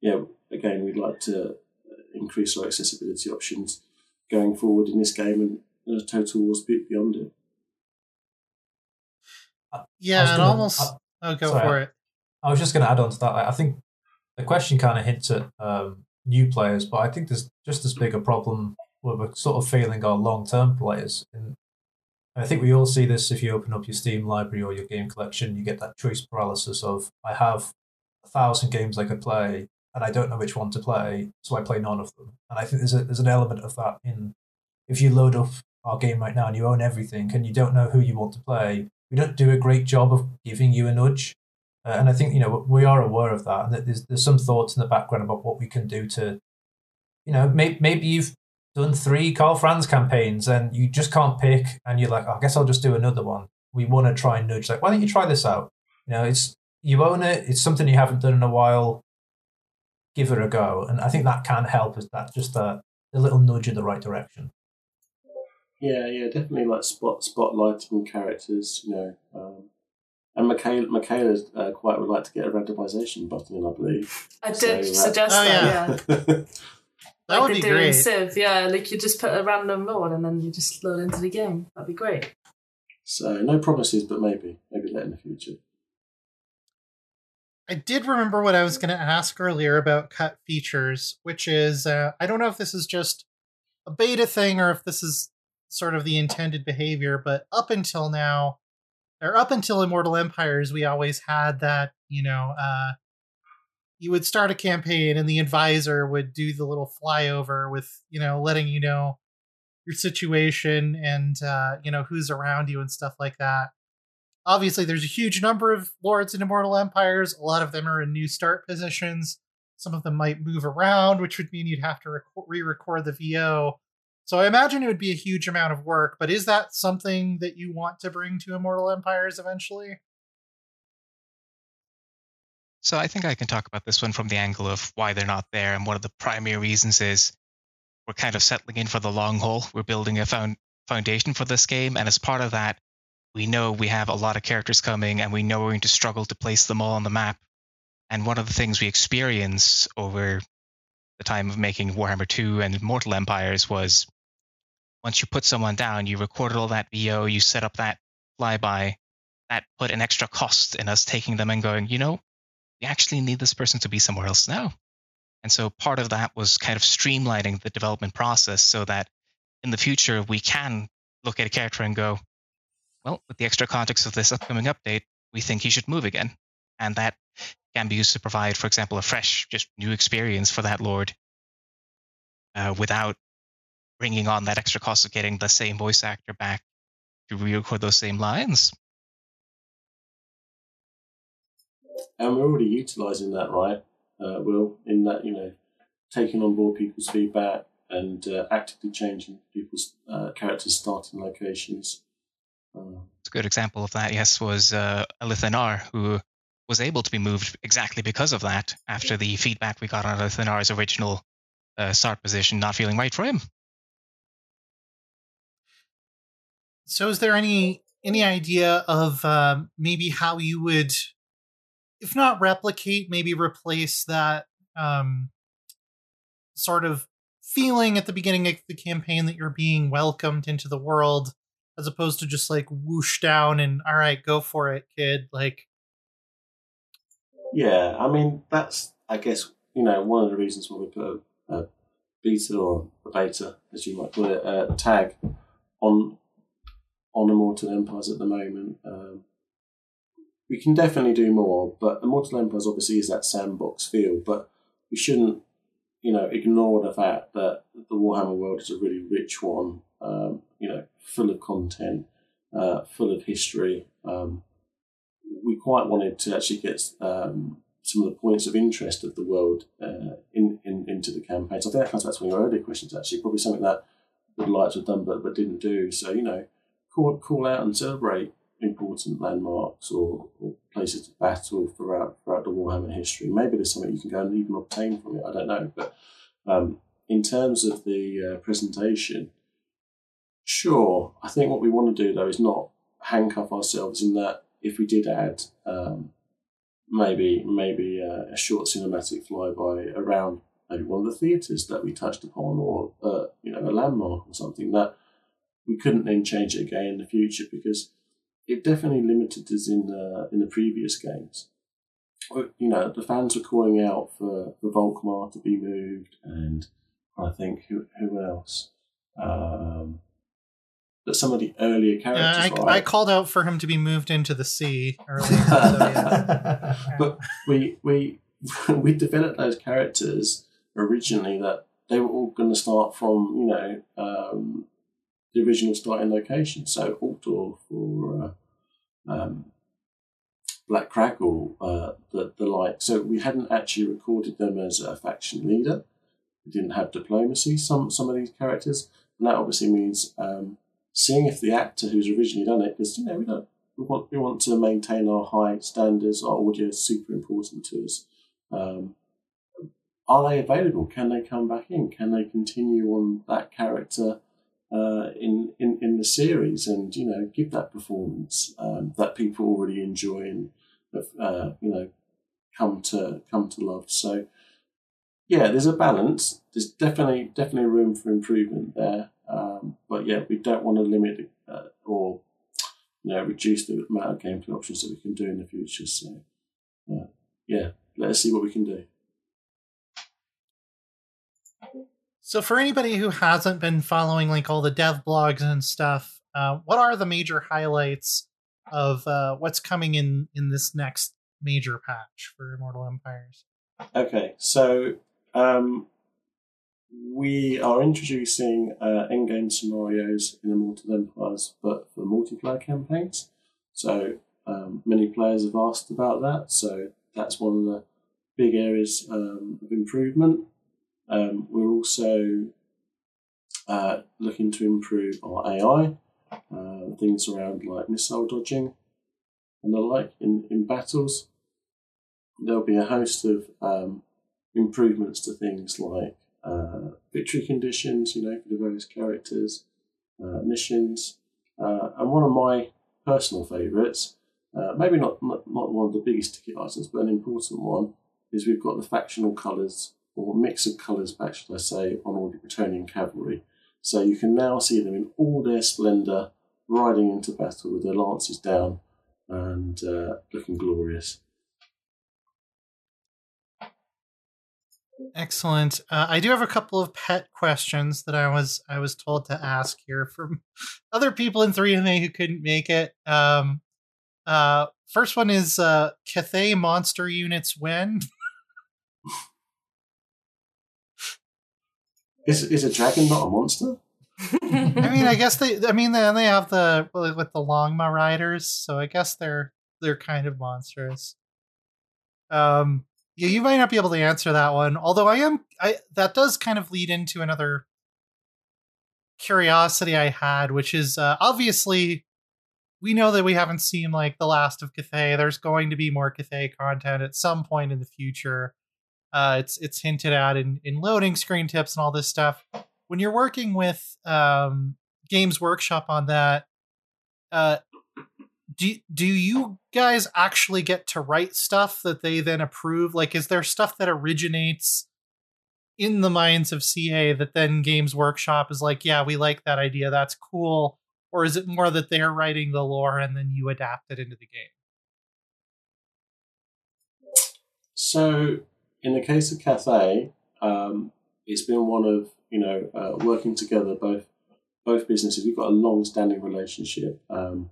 yeah, again, we'd like to increase our accessibility options going forward in this game and uh, Total War's beyond it. Yeah, and gonna, almost. Uh, I'll go sorry, for it. I was just going to add on to that. I think the question kind of hints at um, new players, but I think there's just as big a problem where we're sort of failing our long term players. And I think we all see this if you open up your Steam library or your game collection, you get that choice paralysis of I have a thousand games I could play and I don't know which one to play, so I play none of them. And I think there's a, there's an element of that in if you load up our game right now and you own everything and you don't know who you want to play, we don't do a great job of giving you a nudge. Uh, and I think you know we are aware of that, and that there's there's some thoughts in the background about what we can do to, you know, maybe maybe you've done three Karl Franz campaigns and you just can't pick, and you're like, oh, I guess I'll just do another one. We want to try and nudge, like, why don't you try this out? You know, it's you own it. It's something you haven't done in a while. Give it a go, and I think that can help. Is that just a, a little nudge in the right direction? Yeah, yeah, definitely like spot spotlighting characters, you know. Um, and Michaela, Michaela uh, quite would like to get a randomization button in, I believe. I did so, suggest uh, that, yeah. yeah. [LAUGHS] that like would be great. Civ, yeah, like you just put a random lord and then you just load into the game. That'd be great. So no promises, but maybe, maybe that in the future. I did remember what I was going to ask earlier about cut features, which is uh, I don't know if this is just a beta thing or if this is sort of the intended behavior. But up until now, or up until Immortal Empires, we always had that, you know, uh, you would start a campaign and the advisor would do the little flyover with, you know, letting you know your situation and, uh, you know, who's around you and stuff like that. Obviously, there's a huge number of lords in Immortal Empires. A lot of them are in new start positions. Some of them might move around, which would mean you'd have to re record the VO so I imagine it would be a huge amount of work, but is that something that you want to bring to Immortal Empires eventually? So I think I can talk about this one from the angle of why they're not there. And one of the primary reasons is we're kind of settling in for the long haul. We're building a found foundation for this game. And as part of that, we know we have a lot of characters coming and we know we're going to struggle to place them all on the map. And one of the things we experience over the time of making Warhammer 2 and Mortal Empires was once you put someone down, you recorded all that VO, you set up that flyby, that put an extra cost in us taking them and going, you know, we actually need this person to be somewhere else now. And so part of that was kind of streamlining the development process so that in the future we can look at a character and go, well, with the extra context of this upcoming update, we think he should move again. And that can be used to provide, for example, a fresh, just new experience for that lord uh, without bringing on that extra cost of getting the same voice actor back to re-record those same lines. And we're already utilising that, right? Uh, Will, in that, you know, taking on board people's feedback and uh, actively changing people's uh, characters' starting locations. Uh, a good example of that, yes, was uh, Alith Anar, who was able to be moved exactly because of that after the feedback we got on Alith Anar's original uh, start position not feeling right for him. So, is there any any idea of um, maybe how you would, if not replicate, maybe replace that um, sort of feeling at the beginning of the campaign that you're being welcomed into the world, as opposed to just like whoosh down and all right, go for it, kid. Like, yeah, I mean that's I guess you know one of the reasons why we put a beta or a beta, as you might call it, a tag on on Immortal Empires at the moment. Um, we can definitely do more, but Immortal Empires obviously is that sandbox feel, but we shouldn't, you know, ignore the fact that the Warhammer world is a really rich one, um, you know, full of content, uh, full of history. Um, we quite wanted to actually get um, some of the points of interest of the world uh, in, in into the campaign. So I think that comes back to one of your earlier questions, actually, probably something that like to have done but, but didn't do. So, you know, call, call out and celebrate important landmarks or, or places of battle throughout throughout the Warhammer history. Maybe there's something you can go and even obtain from it. I don't know, but um, in terms of the uh, presentation, sure. I think what we want to do though is not handcuff ourselves in that if we did add um, maybe maybe a, a, short cinematic flyby around maybe one of the theatres that we touched upon or uh, you know a landmark or something that we couldn't then change it again in the future because it definitely limited us in the in the previous games. You know, the fans were calling out for the Volkmar to be moved, and I think who who else? Um, that some of the earlier characters. Yeah, I? I, called out for him to be moved into the sea earlier. so, yeah. [LAUGHS] but we we [LAUGHS] we developed those characters originally that they were all going to start from you know um, the original starting location. So Altdorf or uh, um, Black Crackle, uh, the, the like. So we hadn't actually recorded them as a faction leader. We didn't have diplomacy, some, some of these characters. And that obviously means um, seeing if the actor who's originally done it, because, you know, we don't, we want, we want to maintain our high standards, our audio is super important to us. Um, are they available? Can they come back in? Can they continue on that character uh, in, in in the series and you know give that performance um, that people already enjoy and uh, you know come to come to love. So yeah, there's a balance. There's definitely definitely room for improvement there. Um, but yeah, we don't want to limit uh, or you know reduce the amount of gameplay options that we can do in the future. So uh, yeah, let us see what we can do. So, for anybody who hasn't been following like all the dev blogs and stuff, uh, what are the major highlights of uh, what's coming in in this next major patch for Immortal Empires? Okay, so um, we are introducing uh, endgame scenarios in Immortal Empires, but for multiplayer campaigns. So um, many players have asked about that, so that's one of the big areas um, of improvement. Um, we're also uh, looking to improve our AI, uh, things around like missile dodging and the like in, in battles. There'll be a host of um, improvements to things like uh, victory conditions, you know, for the various characters, uh, missions, uh, and one of my personal favourites, uh, maybe not, not not one of the biggest ticket items, but an important one, is we've got the factional colours or mix of colours back, should I say, on all the Bretonnian cavalry. So you can now see them in all their splendour, riding into battle with their lances down and uh, looking glorious. Excellent. Uh, I do have a couple of pet questions that I was I was told to ask here from [LAUGHS] other people in 3MA who couldn't make it. Um, uh, first one is uh, Cathay monster units when? [LAUGHS] Is is a dragon not a monster? I mean, I guess they. I mean, they they have the with the Longma riders, so I guess they're they're kind of monstrous. Um, yeah, you might not be able to answer that one. Although I am, I that does kind of lead into another curiosity I had, which is uh, obviously we know that we haven't seen like the last of Cathay. There's going to be more Cathay content at some point in the future. Uh, it's it's hinted at in, in loading screen tips and all this stuff. When you're working with um, Games Workshop on that, uh, do do you guys actually get to write stuff that they then approve? Like, is there stuff that originates in the minds of CA that then Games Workshop is like, yeah, we like that idea, that's cool, or is it more that they're writing the lore and then you adapt it into the game? So in the case of Cathay, um, it's been one of you know uh, working together both both businesses. We've got a long-standing relationship. Um,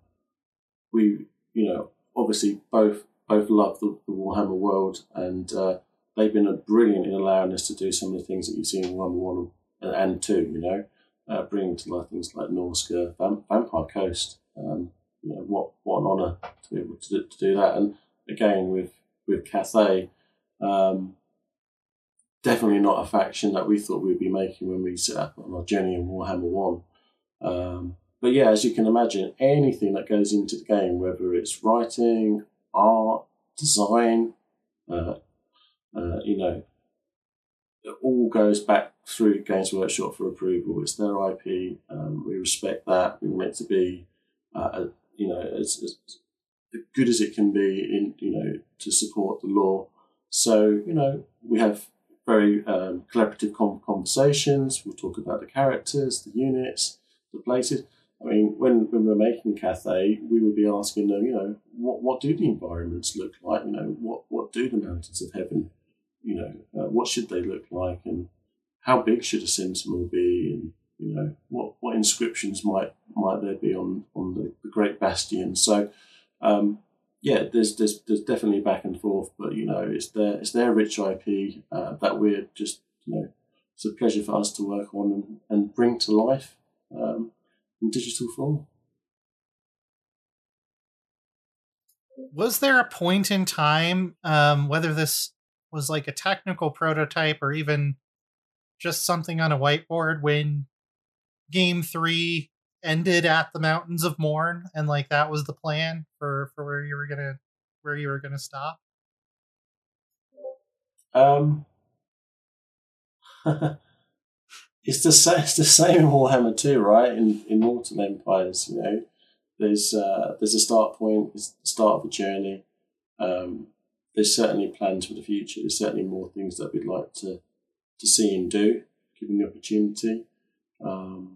we you know obviously both both love the, the Warhammer world, and uh, they've been brilliant in allowing us to do some of the things that you see in One and, and Two. You know, uh, bringing to life things like Norsca, Vamp- Vampire Coast. Um, you know, what what an honour to be able to do, to do that. And again, with with Cathay, um, definitely not a faction that we thought we'd be making when we set up on our journey in Warhammer One. Um, but yeah, as you can imagine, anything that goes into the game, whether it's writing, art, design, uh, uh, you know, it all goes back through Games Workshop for approval. It's their IP. Um, we respect that. We want it to be, uh, you know, as, as, good as it can be in, you know, to support the lore. So, you know, we have very um, collaborative conversations. We'll talk about the characters, the units, the places. I mean, when, when we are making Cathay, we would be asking them, you know, what, what do the environments look like? You know, what, what do the mountains of heaven, you know, uh, what should they look like? And how big should a sentinel be? And, you know, what, what inscriptions might might there be on, on the, the Great Bastion? So, um, yeah, there's, there's there's definitely back and forth, but you know, it's their it's their rich IP uh, that we're just you know, it's a pleasure for us to work on and, and bring to life. Um, in digital form. Was there a point in time, um, whether this was like a technical prototype or even just something on a whiteboard, when game three ended at the Mountains of Mourn, and like that was the plan for for where you were gonna where you were gonna stop? Um, [LAUGHS] it's the. It's the same in Warhammer Two, right? In in Mortal Empires, you know, there's uh, there's a start point. It's the start of a journey. Um, there's certainly plans for the future. There's certainly more things that we'd like to to see and do, given the opportunity. Um,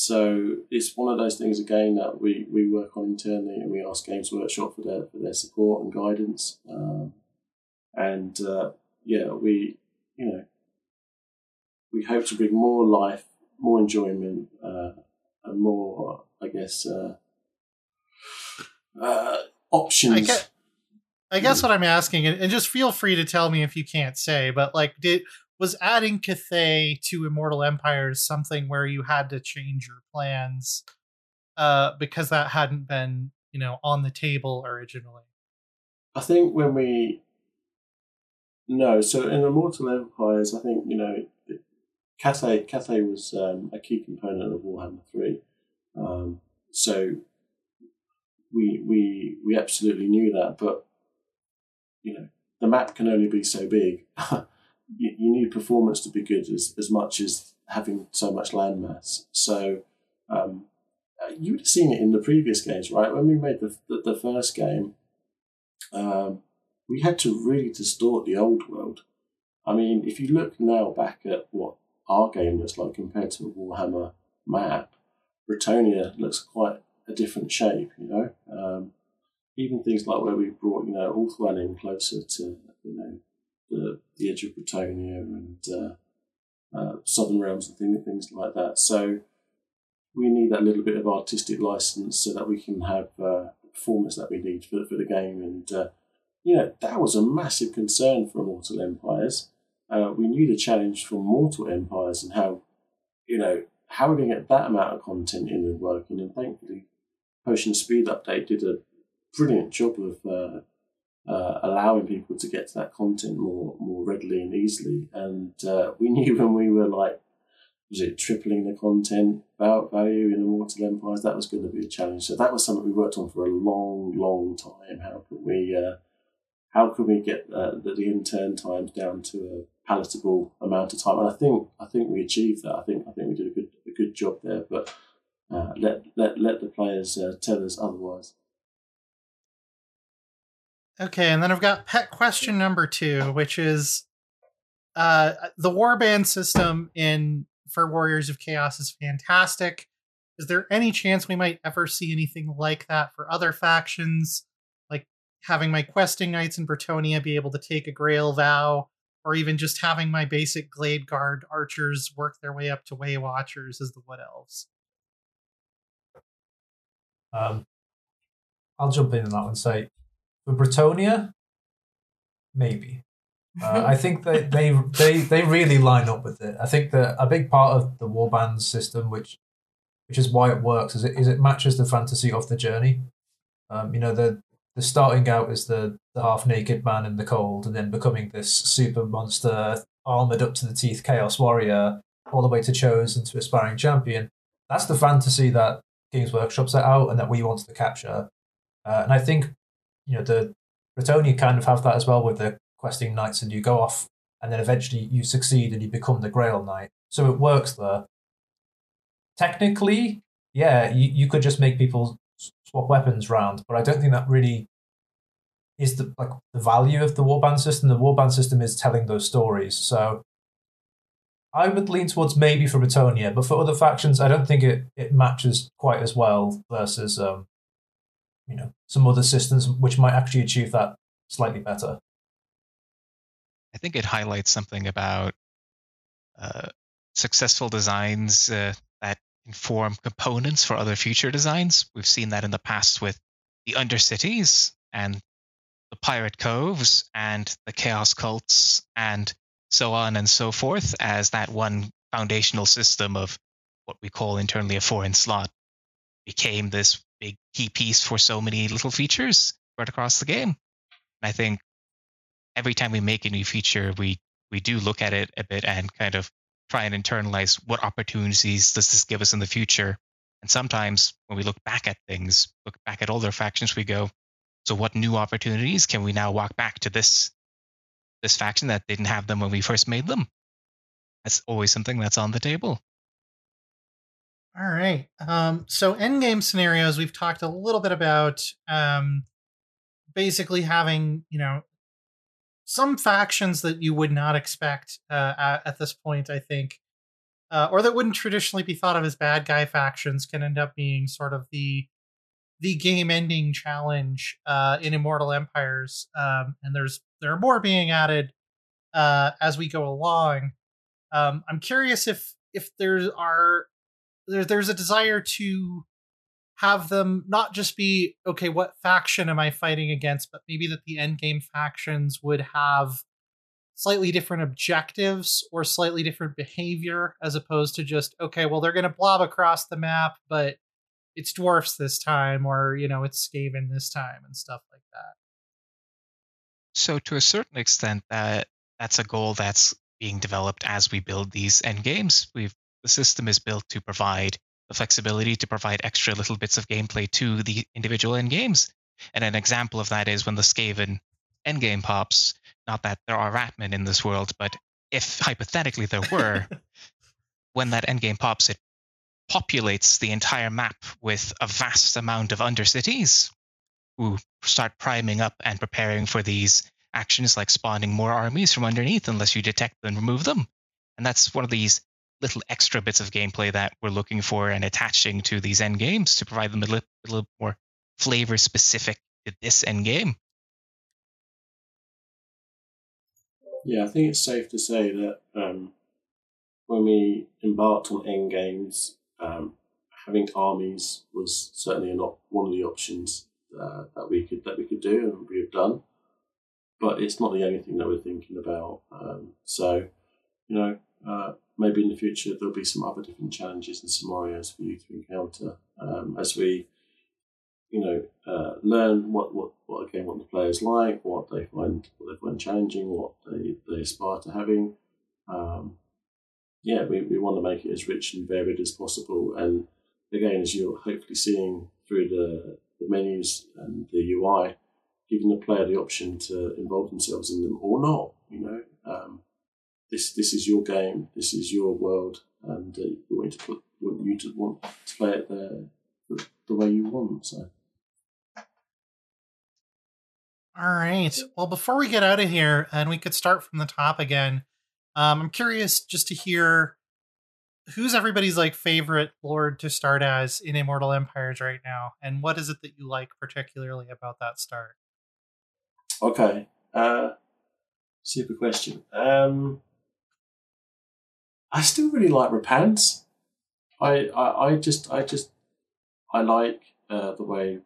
so it's one of those things again that we, we work on internally, and we ask Games Workshop for their for their support and guidance. Um, and uh, yeah, we you know we hope to bring more life, more enjoyment, uh, and more, I guess, uh, uh, options. I I guess what I'm asking, and just feel free to tell me if you can't say, but like, did was adding Cathay to Immortal Empires something where you had to change your plans uh, because that hadn't been, you know, on the table originally? I think when we no, so in Immortal Empires, I think you know Cathay Cathay was um, a key component of Warhammer Three, um, so we we we absolutely knew that. But you know, the map can only be so big. [LAUGHS] you, you, need performance to be good as as much as having so much landmass. So um, you would have seen it in the previous games, right? When we made the the, the first game, um, we had to really distort the old world. I mean, if you look now back at what our game looks like compared to a Warhammer map, Bretonnia looks quite a different shape, you know. Um, even things like where we brought, you know, Ulthuan in closer to, you know, the, the edge of Bretonnia and uh, uh, Southern Realms and things, things like that. So we need that little bit of artistic license so that we can have uh, the performance that we need for, for the game. And, uh, you know, that was a massive concern for Immortal Empires uh, we knew the challenge from Mortal Empires and how, you know, how are we going to get that amount of content in and working. And thankfully, Potion Speed Update did a brilliant job of uh, allowing people to get to that content more more readily and easily. And uh, we [LAUGHS] knew when we were like, was it tripling the content value in Immortal Empires? That was going to be a challenge. So that was something we worked on for a long, long time. How could we uh, how can we get uh, the, the in-turn times down to a palatable amount of time? And I think I think we achieved that. I think I think we did a good a good job there. But uh, let let let the players uh, tell us otherwise. Okay, and then I've got pet question number two, which is uh, the warband system in for Warriors of Chaos is fantastic. Is there any chance we might ever see anything like that for other factions? Like having my questing knights in Bretonnia be able to take a Grail vow or even just having my basic Glade Guard archers work their way up to Way Watchers as the Wood Elves. Um, I'll jump in on that one say for Bretonnia, maybe. Uh, I think that [LAUGHS] they, they they really line up with it. I think that a big part of the warband system, which which is why it works, is it is it matches the fantasy of the journey. Um, you know, the the starting out as the, the half naked man in the cold, and then becoming this super monster, armored up to the teeth chaos warrior, all the way to chosen to aspiring champion. That's the fantasy that Games Workshop set out and that we wanted to capture. Uh, and I think, you know, the Bretonnia kind of have that as well with the questing knights, and you go off, and then eventually you succeed and you become the Grail Knight. So it works there. Technically, yeah, you, you could just make people swap weapons round, but I don't think that really is the like the value of the warband system. The warband system is telling those stories. So I would lean towards maybe for Bretonnia, but for other factions, I don't think it, it matches quite as well versus um, you know some other systems which might actually achieve that slightly better. I think it highlights something about uh, successful designs uh, that inform components for other future designs. We've seen that in the past with the Undercities and the Pirate Coves and the Chaos Cults and so on and so forth as that one foundational system of what we call internally a foreign slot became this big key piece for so many little features right across the game. And I think every time we make a new feature, we we do look at it a bit and kind of try and internalize what opportunities does this give us in the future. And sometimes when we look back at things, look back at older factions, we go, so what new opportunities can we now walk back to this this faction that didn't have them when we first made them? That's always something that's on the table. All right. Um, so endgame scenarios, we've talked a little bit about um, basically having, you know, some factions that you would not expect uh, at, at, this point, I think, uh, or that wouldn't traditionally be thought of as bad guy factions, can end up being sort of the the game ending challenge uh, in Immortal Empires. Um, and there's there are more being added uh, as we go along. Um, I'm curious if if there are there, there's a desire to have them not just be okay what faction am i fighting against but maybe that the end game factions would have slightly different objectives or slightly different behavior as opposed to just okay well they're going to blob across the map but it's dwarfs this time or you know it's skaven this time and stuff like that. So to a certain extent that that's a goal that's being developed as we build these end games we've the system is built to provide the flexibility to provide extra little bits of gameplay to the individual end games. And an example of that is when the Skaven endgame pops. Not that there are Ratmen in this world, but if [LAUGHS] hypothetically there were, [LAUGHS] when that endgame pops, it populates the entire map with a vast amount of undercities who start priming up and preparing for these actions like spawning more armies from underneath unless you detect and remove them. And that's one of these little extra bits of gameplay that we're looking for and attaching to these end games to provide them a little, a little more flavor specific to this end game. Yeah, I think it's safe to say that um, when we embarked on end games, um, having armies was certainly not one of the options uh, that we could that we could do and we have done. But it's not the only thing that we're thinking about. Um, so, you know, uh, maybe in the future there'll be some other different challenges and scenarios for you to encounter um, as we, you know, uh, learn what, what, what again what the players like, what they find what they find challenging, what they, they aspire to having. Um, yeah, we, we want to make it as rich and varied as possible. And again, as you're hopefully seeing through the, the menus and the UI, giving the player the option to involve themselves in them or not. You know, um, this this is your game, this is your world, and uh, we want to put want you to want to play it the, the, the way you want. So. All right. Well, before we get out of here, and we could start from the top again, um, I'm curious just to hear who's everybody's like favorite lord to start as in Immortal Empires right now, and what is it that you like particularly about that start? Okay. Uh, super question. Um, I still really like Repanse. I, I, I just, I just, I like uh, the way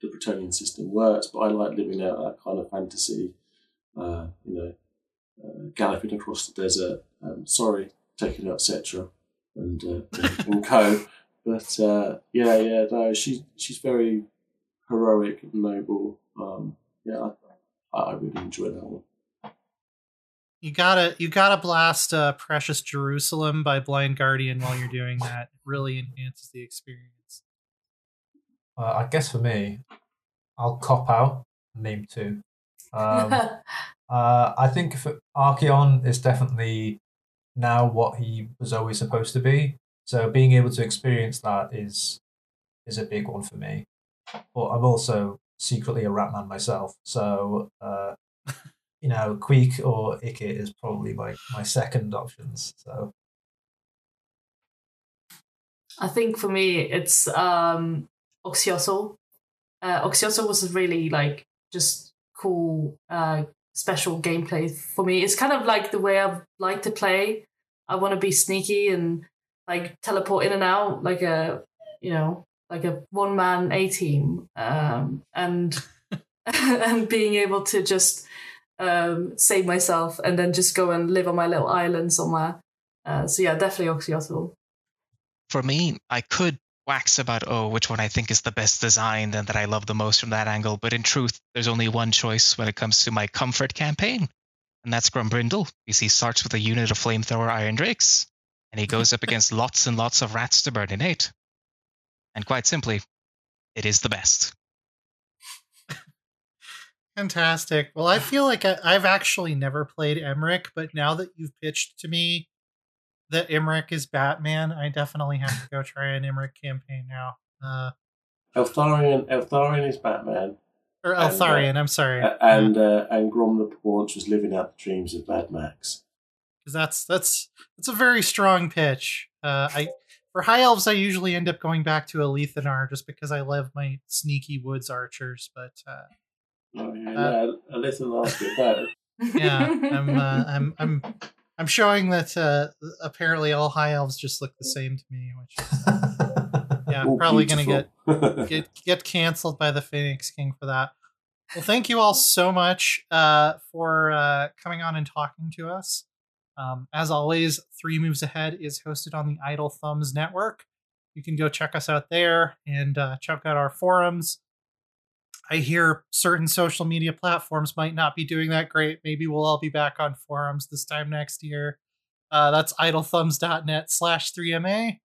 the Bretonnian system works, but I like living out that kind of fantasy. Uh, you know, uh, galloping across the desert. Um, sorry, taking out Settra and uh, and [LAUGHS] co. But uh, yeah, yeah, no, she she's very heroic and noble. Um, yeah, I, I really enjoy that one. You gotta you gotta blast uh, "Precious Jerusalem" by Blind Guardian while you're doing [LAUGHS] that. It really enhances the experience. Uh, I guess for me, I'll cop out. Name two. Um, [LAUGHS] uh, I think for Archaon is definitely now what he was always supposed to be. So being able to experience that is is a big one for me. But I'm also secretly a Ratman myself, so uh, [LAUGHS] you know, Queek or Ikit is probably my my second options. So I think for me it's um Oxyotl. Uh, Oxyotl was really like just cool uh special gameplay for me. It's kind of like the way I like to play. I want to be sneaky and like teleport in and out like a you know like a one man A team, um, and [LAUGHS] and being able to just um, save myself and then just go and live on my little island somewhere. Uh, so yeah, definitely Oxyotl. For me, I could wax about oh which one I think is the best designed and that I love the most from that angle, but in truth, there's only one choice when it comes to my comfort campaign, and that's Grombrindal, because he starts with a unit of flamethrower Iron Drakes, and he goes up against lots and lots of rats to burn innate. And quite simply, it is the best. Fantastic. Well, I feel like I, have actually never played Imrik, but now that you've pitched to me that Imrik is Batman, I definitely have to go try an Imrik campaign now. Uh, Eltharion, Eltharion is Batman. Or Eltharion, and, uh, I'm sorry. And uh, and Grom the Paunch was living out the dreams of Mad Max. Because that's that's that's a very strong pitch. Uh, I for high elves, I usually end up going back to Alith Anar just because I love my sneaky woods archers. But uh, oh, yeah, uh, yeah, Alith Anar's good better. Yeah, I'm, uh, I'm, I'm, I'm showing that uh, apparently all high elves just look the same to me, which is, uh, [LAUGHS] yeah, oh, probably going to get get get canceled by the Phoenix King for that. Well, thank you all so much uh, for uh, coming on and talking to us. Um, as always, Three Moves Ahead is hosted on the Idle Thumbs Network. You can go check us out there and uh, check out our forums. I hear certain social media platforms might not be doing that great. Maybe we'll all be back on forums this time next year. Uh, that's idlethumbs.net slash 3MA.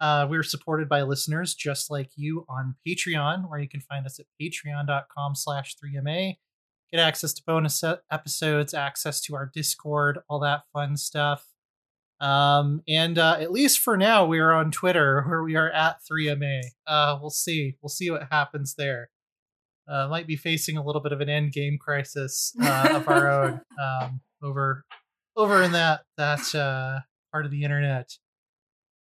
Uh, we're supported by listeners just like you on Patreon, where you can find us at patreon.com slash 3MA get access to bonus episodes, access to our Discord, all that fun stuff. Um, and uh, at least for now, we are on Twitter where we are at 3MA. Uh, we'll see. We'll see what happens there. Uh, might be facing a little bit of an end game crisis uh, of our own [LAUGHS] um, over over in that that uh, part of the internet.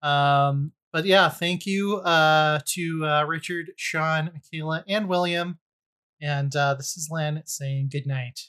Um, but yeah, thank you uh, to uh, Richard, Sean, Michaela, and William and uh, this is Len saying good night.